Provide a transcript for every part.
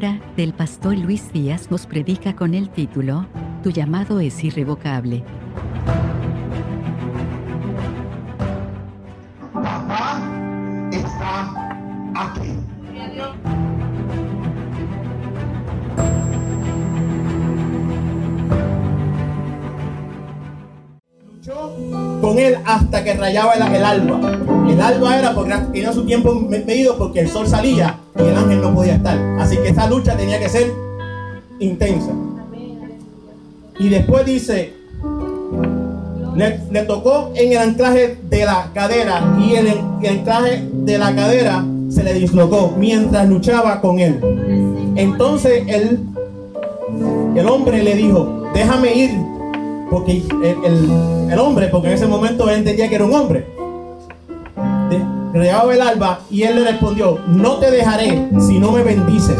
del pastor Luis Díaz nos predica con el título Tu llamado es irrevocable. Papá está aquí. Con él hasta que rayaba el, el alba. El alba era porque tenía su tiempo medido porque el sol salía y el ángel no podía estar. Así que esa lucha tenía que ser intensa. Y después dice, le, tocó en el anclaje de la cadera y el, el anclaje de la cadera se le dislocó mientras luchaba con él. Entonces él, el hombre le dijo, déjame ir, porque el, el- el hombre, porque en ese momento él entendía que era un hombre. Rayaba el alba y él le respondió, no te dejaré si no me bendices.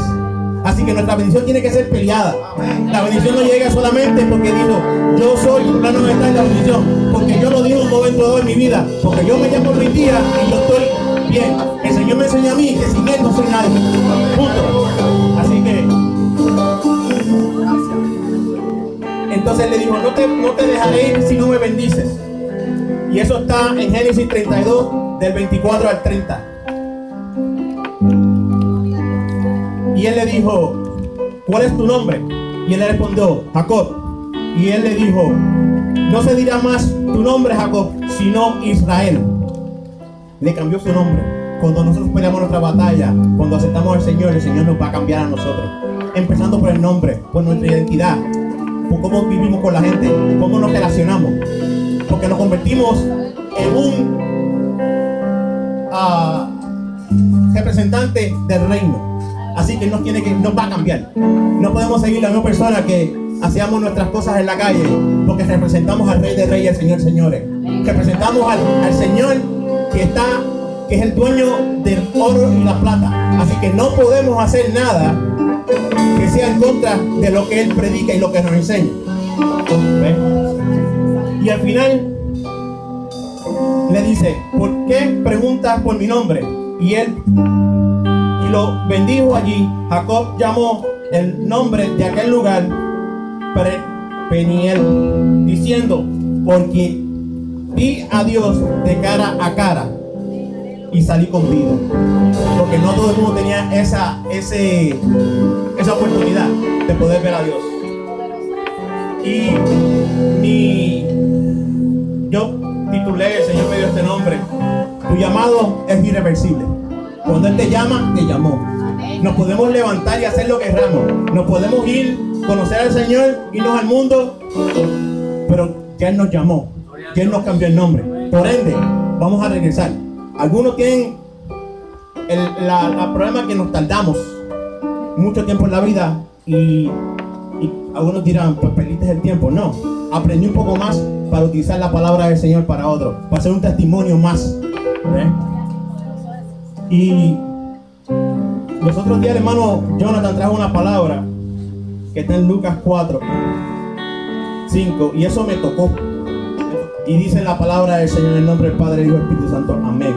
Así que nuestra bendición tiene que ser peleada. La bendición no llega solamente porque dijo, yo soy un plano de estar la bendición. Porque yo lo un momento dado en mi vida. Porque yo me llamo Luis Díaz y yo estoy bien. El Señor me enseñó a mí que sin Él no soy nadie. Punto. Así que entonces le dijo, no te, no te dejaré si no me bendices. Y eso está en Génesis 32, del 24 al 30. Y él le dijo, ¿cuál es tu nombre? Y él le respondió, Jacob. Y él le dijo, no se dirá más tu nombre Jacob, sino Israel. Le cambió su nombre. Cuando nosotros peleamos nuestra batalla, cuando aceptamos al Señor, el Señor nos va a cambiar a nosotros. Empezando por el nombre, por nuestra identidad, por cómo vivimos con la gente, cómo nos relacionamos. Porque nos convertimos en un ah, representante del reino. Así que nos tiene que, nos va a cambiar. No podemos seguir la misma persona que hacíamos nuestras cosas en la calle, porque representamos al Rey de Reyes, al Señor Señores. Representamos al, Señor que está, que es el dueño del oro y la plata. Así que no podemos hacer nada que sea en contra de lo que Él predica y lo que nos enseña. Y al final le dice, ¿por qué preguntas por mi nombre? Y él y lo bendijo allí. Jacob llamó el nombre de aquel lugar Pre- Peniel, diciendo, porque vi a Dios de cara a cara y salí con vida. Porque no todo el mundo tenía esa, esa oportunidad de poder ver a Dios. Y mi, yo titulé, el Señor me dio este nombre. Tu llamado es irreversible. Cuando Él te llama, te llamó. Nos podemos levantar y hacer lo que queramos. Nos podemos ir, conocer al Señor, irnos al mundo. Pero ya Él nos llamó. Ya Él nos cambió el nombre. Por ende, vamos a regresar. Algunos tienen el la, la problema que nos tardamos mucho tiempo en la vida y algunos dirán, pues perdiste el tiempo. No, aprendí un poco más para utilizar la palabra del Señor para otro, para ser un testimonio más. Y los otros días hermano Jonathan trajo una palabra que está en Lucas 4, 5, y eso me tocó. Y dice la palabra del Señor en el nombre del Padre, Hijo y Espíritu Santo. Amén.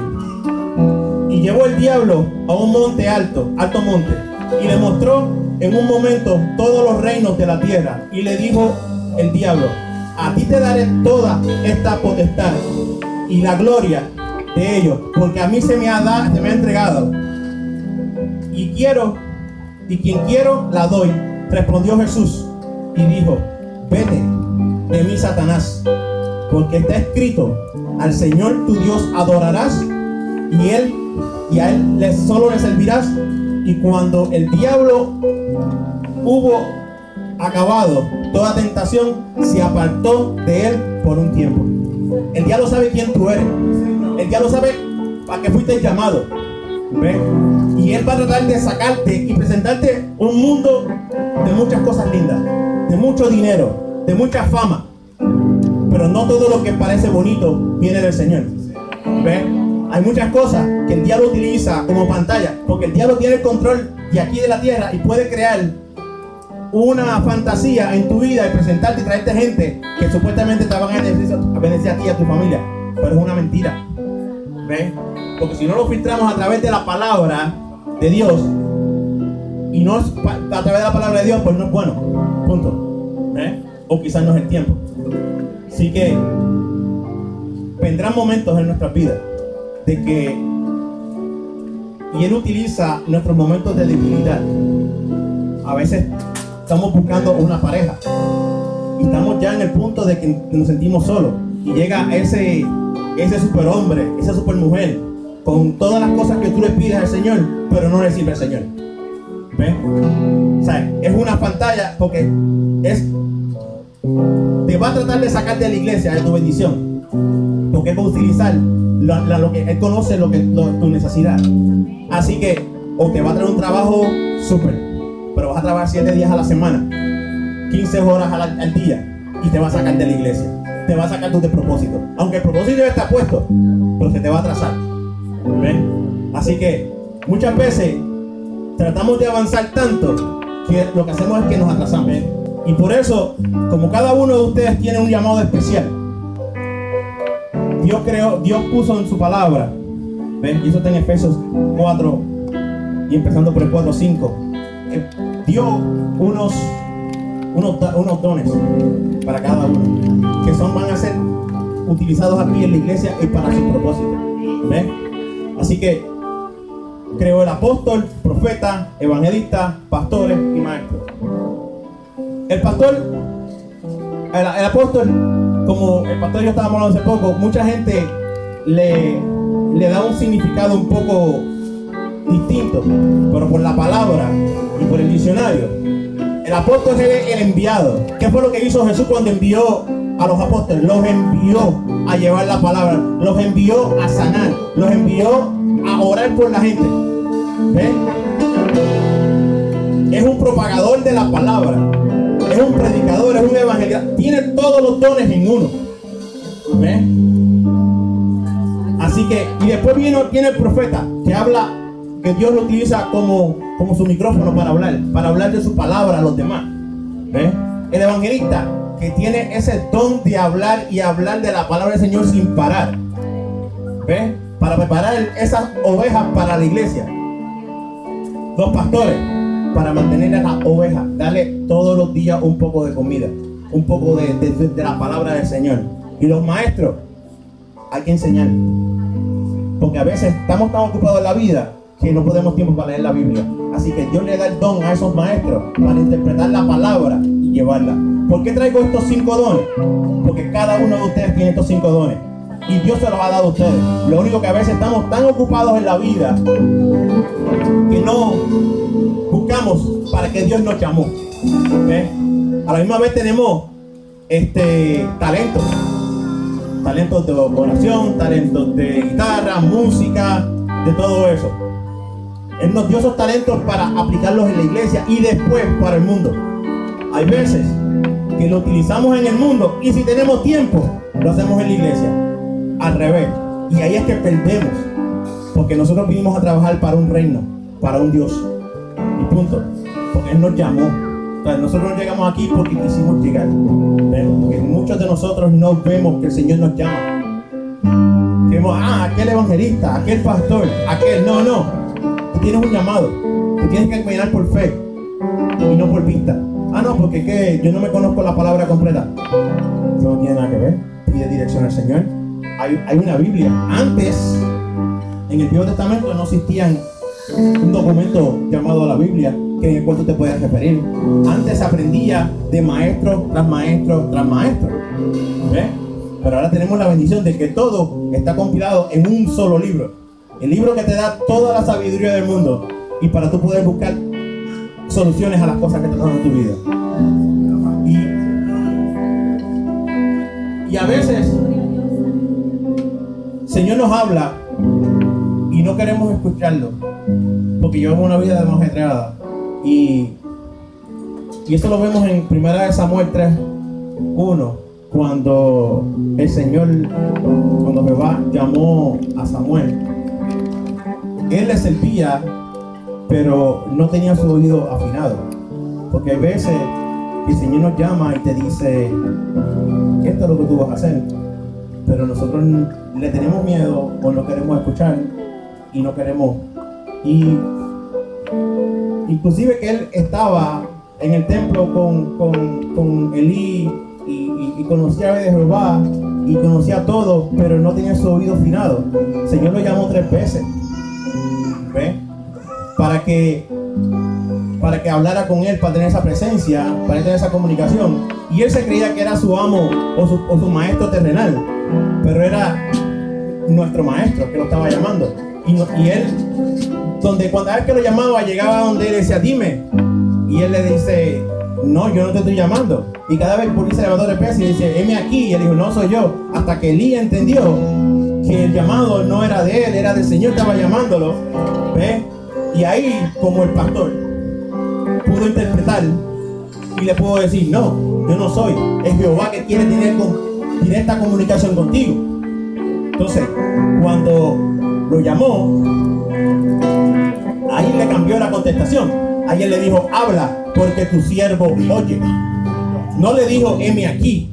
Y llevó el diablo a un monte alto, alto monte, y le mostró en un momento todos los reinos de la tierra. Y le dijo el diablo, a ti te daré toda esta potestad y la gloria de ellos, porque a mí se me ha, da- se me ha entregado. Y quiero, y quien quiero, la doy. Respondió Jesús y dijo, vete de mí, Satanás, porque está escrito, al Señor tu Dios adorarás y él y a él solo le servirás. Y cuando el diablo hubo acabado toda tentación, se apartó de él por un tiempo. El diablo sabe quién tú eres. El diablo sabe para qué fuiste llamado. ¿Ve? Y él va a tratar de sacarte y presentarte un mundo de muchas cosas lindas, de mucho dinero, de mucha fama. Pero no todo lo que parece bonito viene del Señor. ¿Ve? Hay muchas cosas que el diablo utiliza como pantalla, porque el diablo tiene el control de aquí de la tierra y puede crear una fantasía en tu vida y presentarte y traerte gente que supuestamente te van a bendecir a a ti y a tu familia, pero es una mentira. ¿Ve? Porque si no lo filtramos a través de la palabra de Dios y no a través de la palabra de Dios, pues no es bueno. Punto. ¿Eh? O quizás no es el tiempo. Así que vendrán momentos en nuestras vidas de que y Él utiliza nuestros momentos de debilidad. A veces estamos buscando una pareja y estamos ya en el punto de que nos sentimos solos y llega ese ese superhombre, esa supermujer con todas las cosas que tú le pides al Señor, pero no sirve al Señor. ¿Ves? O sea, es una pantalla porque es te va a tratar de sacar de la iglesia de tu bendición. Porque él utilizar lo, que él conoce lo que tu necesidad. Así que o te va a traer un trabajo súper, pero vas a trabajar 7 días a la semana, 15 horas al, día y te va a sacar de la iglesia. Te va a sacar tu propósito. Aunque el propósito ya está puesto, pero se te va a atrasar. Así que muchas veces tratamos de avanzar tanto que lo que hacemos es que nos atrasamos. Y por eso, como cada uno de ustedes tiene un llamado especial, Dios creó, Dios puso en su palabra, ¿ven? Y eso está en Efesios 4 y empezando por el 4 5, dio unos, unos, unos dones para cada uno, que son, van a ser utilizados aquí en la iglesia y para su propósito. ¿ven? Así que creó el apóstol, profeta, evangelista, pastores y maestros. El pastor, el, apóstol, como el pastor y yo estábamos hablando hace poco, mucha gente le, le da un significado un poco distinto, pero por la palabra y por el diccionario. El apóstol es el enviado. ¿Qué fue lo que hizo Jesús cuando envió a los apóstoles? Los envió a llevar la palabra, los envió a sanar, los envió a orar por la gente. Es un propagador de la palabra es un predicador, es un evangelista, tiene todos los dones en uno. Así que, y después viene, el profeta que habla, que Dios lo utiliza como, como su micrófono para hablar, para hablar de su palabra a los demás. El evangelista que tiene ese don de hablar y hablar de la palabra del Señor sin parar. Para preparar esas ovejas para la iglesia. Los pastores para mantener a la oveja, darle todos los días un poco de comida, un poco de, la palabra del Señor. Y los maestros, hay que enseñar. Porque a veces estamos tan ocupados en la vida que no podemos tiempo para leer la Biblia. Así que Dios le da el don a esos maestros para interpretar la palabra y llevarla. ¿Por qué traigo estos cinco dones? Porque cada uno de ustedes tiene estos cinco dones. Y Dios se los ha dado a ustedes. Lo único que a veces estamos tan ocupados en la vida que no buscamos para que Dios nos llamó. A la misma vez tenemos este talentos. Talentos de oración, talentos de guitarra, música, de todo eso. Él nos dio esos talentos para aplicarlos en la iglesia y después para el mundo. Hay veces que lo utilizamos en el mundo y si tenemos tiempo, lo hacemos en la iglesia al revés. Y ahí es que perdemos. Porque nosotros vinimos a trabajar para un reino, para un Dios. Y punto. Porque Él nos llamó. nosotros no llegamos aquí porque quisimos llegar. Muchos de nosotros no vemos que el Señor nos llama. Queremos, ah, aquel evangelista, aquel pastor, aquel. No, no. Tú tienes un llamado. Tú tienes que caminar por fe y no por vista. Ah, no, porque ¿qué? yo no me conozco la palabra completa. No tiene nada que ver. Pide dirección al Señor hay, una Biblia. Antes, en el Viejo Testamento no existía un documento llamado la Biblia que en el cual tú te puedes referir. Antes aprendía de maestro tras maestro tras maestro. Pero ahora tenemos la bendición de que todo está compilado en un solo libro. El libro que te da toda la sabiduría del mundo y para tú poder buscar soluciones a las cosas que te dan en tu vida. Y a veces Señor nos habla y no queremos escucharlo porque llevamos una vida demostrada y, y eso lo vemos en primera de Samuel 3, 1 cuando el Señor, cuando Jehová llamó a Samuel, él le servía, pero no tenía su oído afinado. Porque hay veces que el Señor nos llama y te dice, esto es lo que tú vas a hacer. Pero nosotros le tenemos miedo o no queremos escuchar y no queremos. Y inclusive que él estaba en el templo con, con, con Elí y, conocía a Jehová y conocía todo, pero no tenía su oído afinado. El Señor lo llamó tres veces. ¿Ve? Para que para que hablara con él, para tener esa presencia, para tener esa comunicación. Y él se creía que era su amo o su, o su maestro terrenal, pero era nuestro maestro que lo estaba llamando. Y, él, donde cuando vez que lo llamaba, llegaba donde él decía, dime. Y él le dice, no, yo no te estoy llamando. Y cada vez se levantó de pez y dice, heme aquí. Y él dijo, no soy yo. Hasta que Elías entendió que el llamado no era de él, era del Señor que estaba llamándolo. ¿Ve? Y ahí, como el pastor, pudo interpretar y le puedo decir, no, yo no soy. Es Jehová que quiere tener directa comunicación contigo. Entonces, cuando lo llamó, ahí le cambió la contestación. Él le dijo, habla, porque tu siervo oye. No le dijo, heme aquí.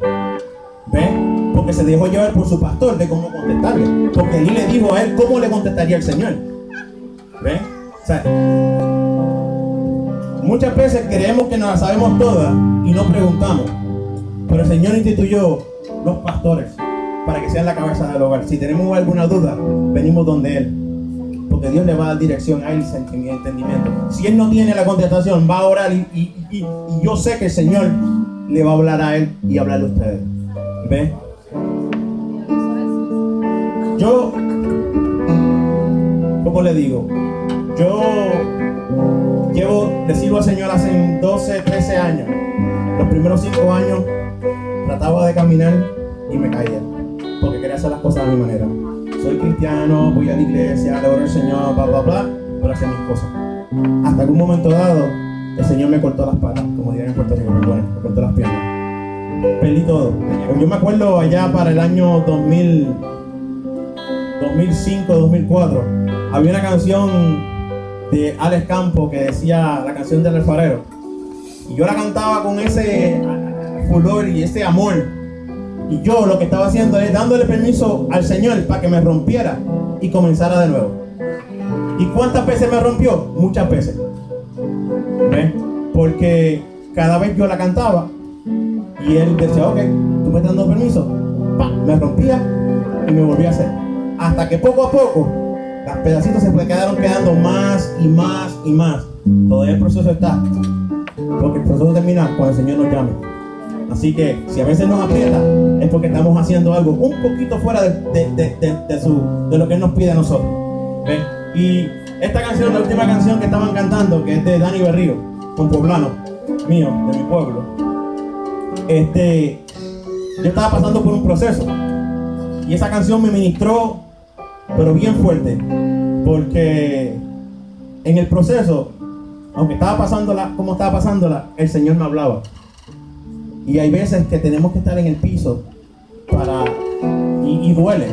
¿Ve? Porque se dejó llevar por su pastor de cómo contestarle. Porque él le dijo a él cómo le contestaría el Señor. ¿Ve? O sea, muchas veces creemos que nos la sabemos todas y no preguntamos. Pero el Señor instituyó los pastores para que sean la cabeza del hogar. Si tenemos alguna duda, venimos donde Él. Porque Dios le va a dar dirección a él y entendimiento. Si Él no tiene la contestación, va a orar y, yo sé que el Señor le va a hablar a Él y hablarle a ustedes. ¿Ve? Yo, ¿cómo le digo? Yo llevo, le sirvo al Señor hace 12, 13 años. Los primeros 5 años trataba de caminar y me caía hacer las cosas a mi manera. Soy cristiano, voy a la iglesia, le oro al Señor, bla, bla, bla, pero hacía mis cosas. Hasta que un momento dado, el Señor me cortó las patas, como dirían en Puerto Rico, me cortó las piernas. Perdí todo. Yo me acuerdo allá para el año 2000, 2005, 2004, había una canción de Alex Campo que decía la canción del alfarero. Y yo la cantaba con ese furor y ese amor y yo lo que estaba haciendo es dándole permiso al Señor para que me rompiera y comenzara de nuevo. ¿Y cuántas veces me rompió? Muchas veces. Porque cada vez yo la cantaba y él decía, ok, tú me estás dando permiso. Me rompía y me volvía a hacer. Hasta que poco a poco las pedacitos se quedaron quedando más y más y más. Todavía el proceso está. Porque el proceso termina cuando el Señor nos llame. Así que si a veces nos aprieta, es porque estamos haciendo algo un poquito fuera de, su, de lo que Él nos pide a nosotros. Y esta canción, la última canción que estaban cantando, que es de Dani Berrío, un poblano mío, de mi pueblo, este, yo estaba pasando por un proceso. Y esa canción me ministró, pero bien fuerte, porque en el proceso, aunque estaba pasándola como estaba pasándola, el Señor me hablaba. Y hay veces que tenemos que estar en el piso para y, duele.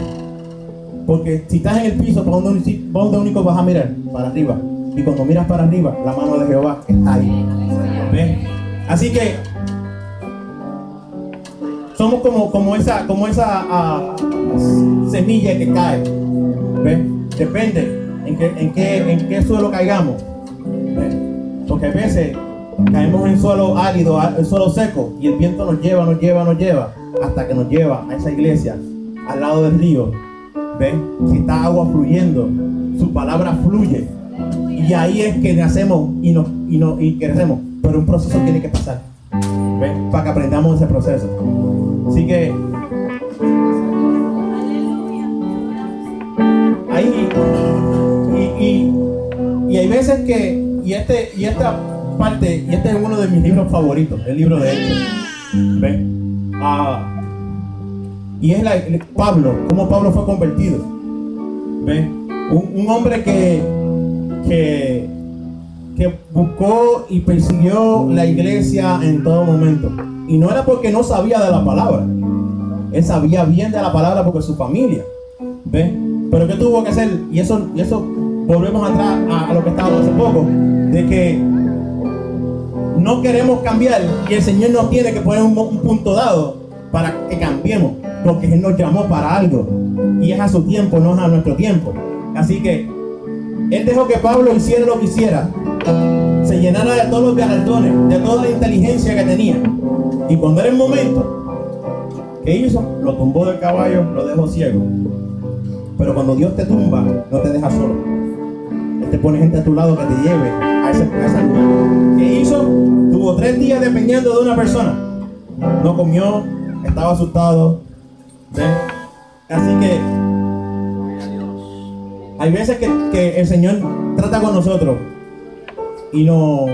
Porque si estás en el piso, ¿para dónde, único vas a mirar? Para arriba. Y cuando miras para arriba, la mano de Jehová está ahí. Así que somos como, como esa, como esa ah, semilla que cae. Depende en qué, en, qué, en qué suelo caigamos. Porque a veces caemos en suelo árido, en suelo seco, y el viento nos lleva, nos lleva, nos lleva, hasta que nos lleva a esa iglesia, al lado del río. ¿Ven? Si está agua fluyendo, su palabra fluye. Y ahí es que nacemos y, nos, y, nos, y crecemos. Pero un proceso tiene que pasar. ¿Ven? Para que aprendamos ese proceso. Así que ahí y, y, y, hay veces que y este y esta parte, y este es uno de mis libros favoritos, el libro de Hechos. Ah, y es la, Pablo, cómo Pablo fue convertido. Un, hombre que, que, que buscó y persiguió la iglesia en todo momento. Y no era porque no sabía de la palabra. Él sabía bien de la palabra porque su familia. ¿Ve? Pero ¿qué tuvo que hacer? Y eso, y eso volvemos atrás a, lo que estábamos hace poco. De que no queremos cambiar y el Señor nos tiene que poner un, punto dado para que cambiemos, porque Él nos llamó para algo y es a su tiempo, no es a nuestro tiempo. Así que Él dejó que Pablo hiciera lo que hiciera se llenara de todos los galardones, de toda la inteligencia que tenía. Y cuando era el momento, ¿qué hizo? Lo tumbó del caballo, lo dejó ciego. Pero cuando Dios te tumba, no te deja solo. Él te pone gente a tu lado que te lleve a, esa lugar. ¿Qué hizo? Tuvo tres días dependiendo de una persona. No comió, estaba asustado. ¿Ven? Así que hay veces que, que el Señor trata con nosotros y no,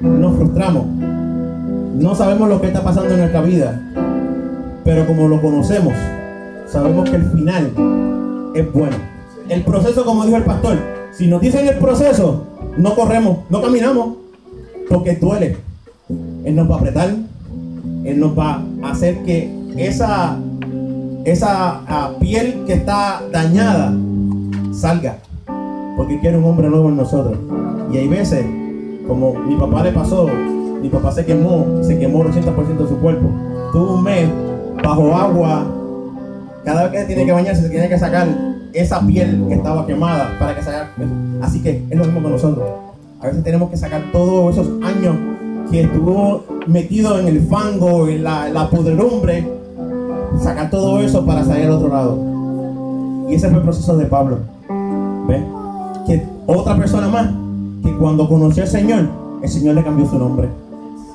nos frustramos. No sabemos lo que está pasando en nuestra vida, pero como lo conocemos, sabemos que el final es bueno. El proceso, como dijo el pastor, si nos dicen el proceso, no corremos, no caminamos, porque duele. Él nos va a apretar, Él nos va a hacer que esa, esa ah, piel que está dañada salga, porque quiere un hombre nuevo en nosotros. Y hay veces, como mi papá le pasó, mi papá se quemó, se quemó el 80% de su cuerpo. Tuvo un mes bajo agua. Cada vez que tiene que bañarse, se tiene que sacar esa piel que estaba quemada para que salga. Así que es lo mismo con nosotros. A veces tenemos que sacar todos esos años que estuvo metido en el fango, en la, la pudredumbre, sacar todo eso para salir al otro lado. Y ese fue el proceso de Pablo. ¿Ves? Que otra persona más que cuando conoció al Señor, el Señor le cambió su nombre.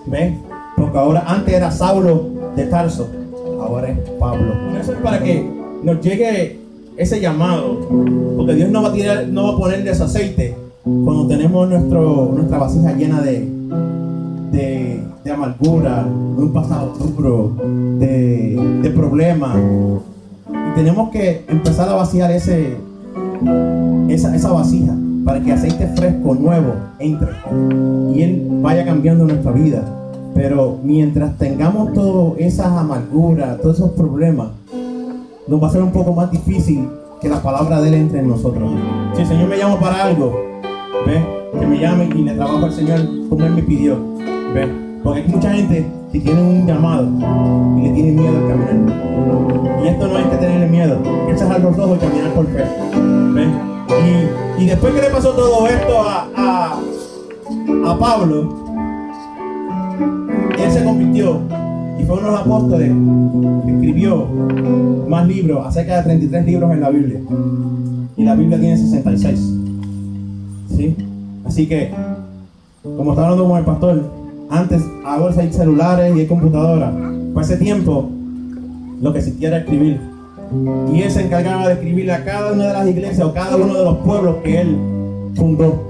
¿Ves? Porque ahora antes era Saulo de Tarso, ahora es Pablo. Eso es para que nos llegue ese llamado, porque Dios no va a tirar, no va a poner ese aceite cuando tenemos nuestra vasija llena de, de, de amargura, de un pasado duro, de, problemas. Y tenemos que empezar a vaciar esa, esa vasija para que aceite fresco, nuevo, entre y Él vaya cambiando nuestra vida. Pero mientras tengamos todas esas amarguras, todos esos problemas, nos va a ser un poco más difícil que la palabra de Él entre en nosotros. Si el Señor me llama para algo, ¿ve? que me llame y le trabajo al Señor como Él me pidió. ¿ve? Porque hay mucha gente que tiene un llamado y le tiene miedo al caminar. Y esto no hay que tenerle miedo, que cerrar los ojos y caminar por fe. ¿ve? Y, y después que le pasó todo esto a, a, a Pablo, él se convirtió y fue uno de los apóstoles que escribió más libros, acerca de 33 libros en la Biblia. Y la Biblia tiene 66. ¿Sí? Así que, como estaba hablando con el pastor, antes ahora hay celulares y hay computadoras. Por ese tiempo, lo que se quiera escribir. Y él se encargaba de escribirle a cada una de las iglesias o cada uno de los pueblos que él fundó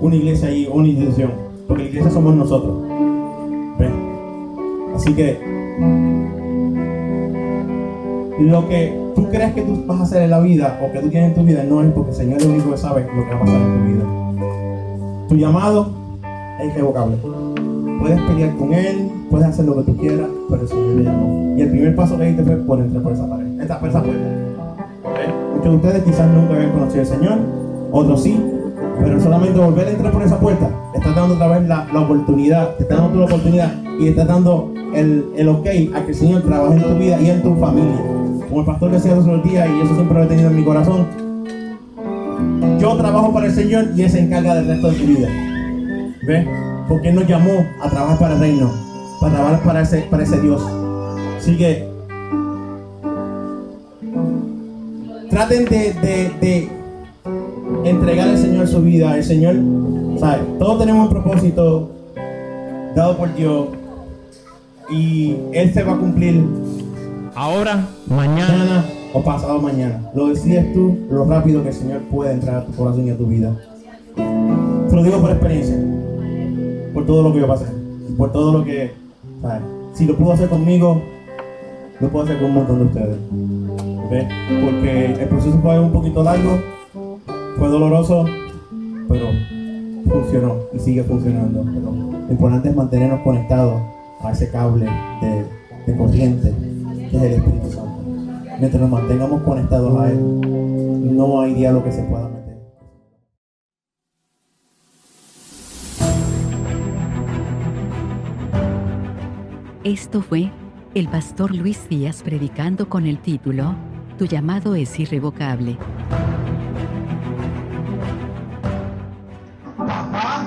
una iglesia y una institución. Porque la iglesia somos nosotros. Así que lo que tú crees que tú vas a hacer en la vida o que tú tienes en tu vida no es porque el Señor es el único que sabe lo que va a pasar en tu vida. Tu llamado es irrevocable. Puedes pelear con Él, puedes hacer lo que tú quieras, pero el Señor le llamó. Y el primer paso que diste fue entrar por esa pared, por esa puerta. ¿Ven? Muchos de ustedes quizás nunca habían conocido al Señor, otros sí, pero solamente volver a entrar por esa puerta, te está dando otra vez la, la oportunidad, te está dando la oportunidad y te está dando el, el ok a que el Señor trabaje en tu vida y en tu familia. Como el pastor decía los días, y eso siempre lo he tenido en mi corazón, yo trabajo para el Señor y Él se encarga del resto de tu vida. ¿Ves? Porque Él nos llamó a trabajar para el reino, para trabajar para ese, para ese Dios. Así que traten de, de, de entregar al Señor su vida. El Señor, ¿sabes? Todos tenemos un propósito dado por Dios y Él se va a cumplir Ahora, mañana. o pasado mañana. Lo decides tú lo rápido que el Señor puede entrar a tu corazón y a tu vida. Te lo digo por experiencia, por todo lo que yo pasé, por todo lo que, ¿sabes? Si lo pudo hacer conmigo, lo puedo hacer con un montón de ustedes. Porque el proceso fue un poquito largo, fue doloroso, pero funcionó y sigue funcionando. Pero lo importante es mantenernos conectados a ese cable de, de corriente que es el Espíritu Santo. Mientras nos mantengamos conectados a Él, no hay diálogo que se pueda meter. Esto fue el pastor Luis Díaz predicando con el título Tu llamado es irrevocable. Papá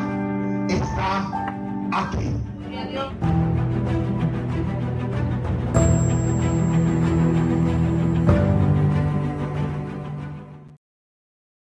aquí.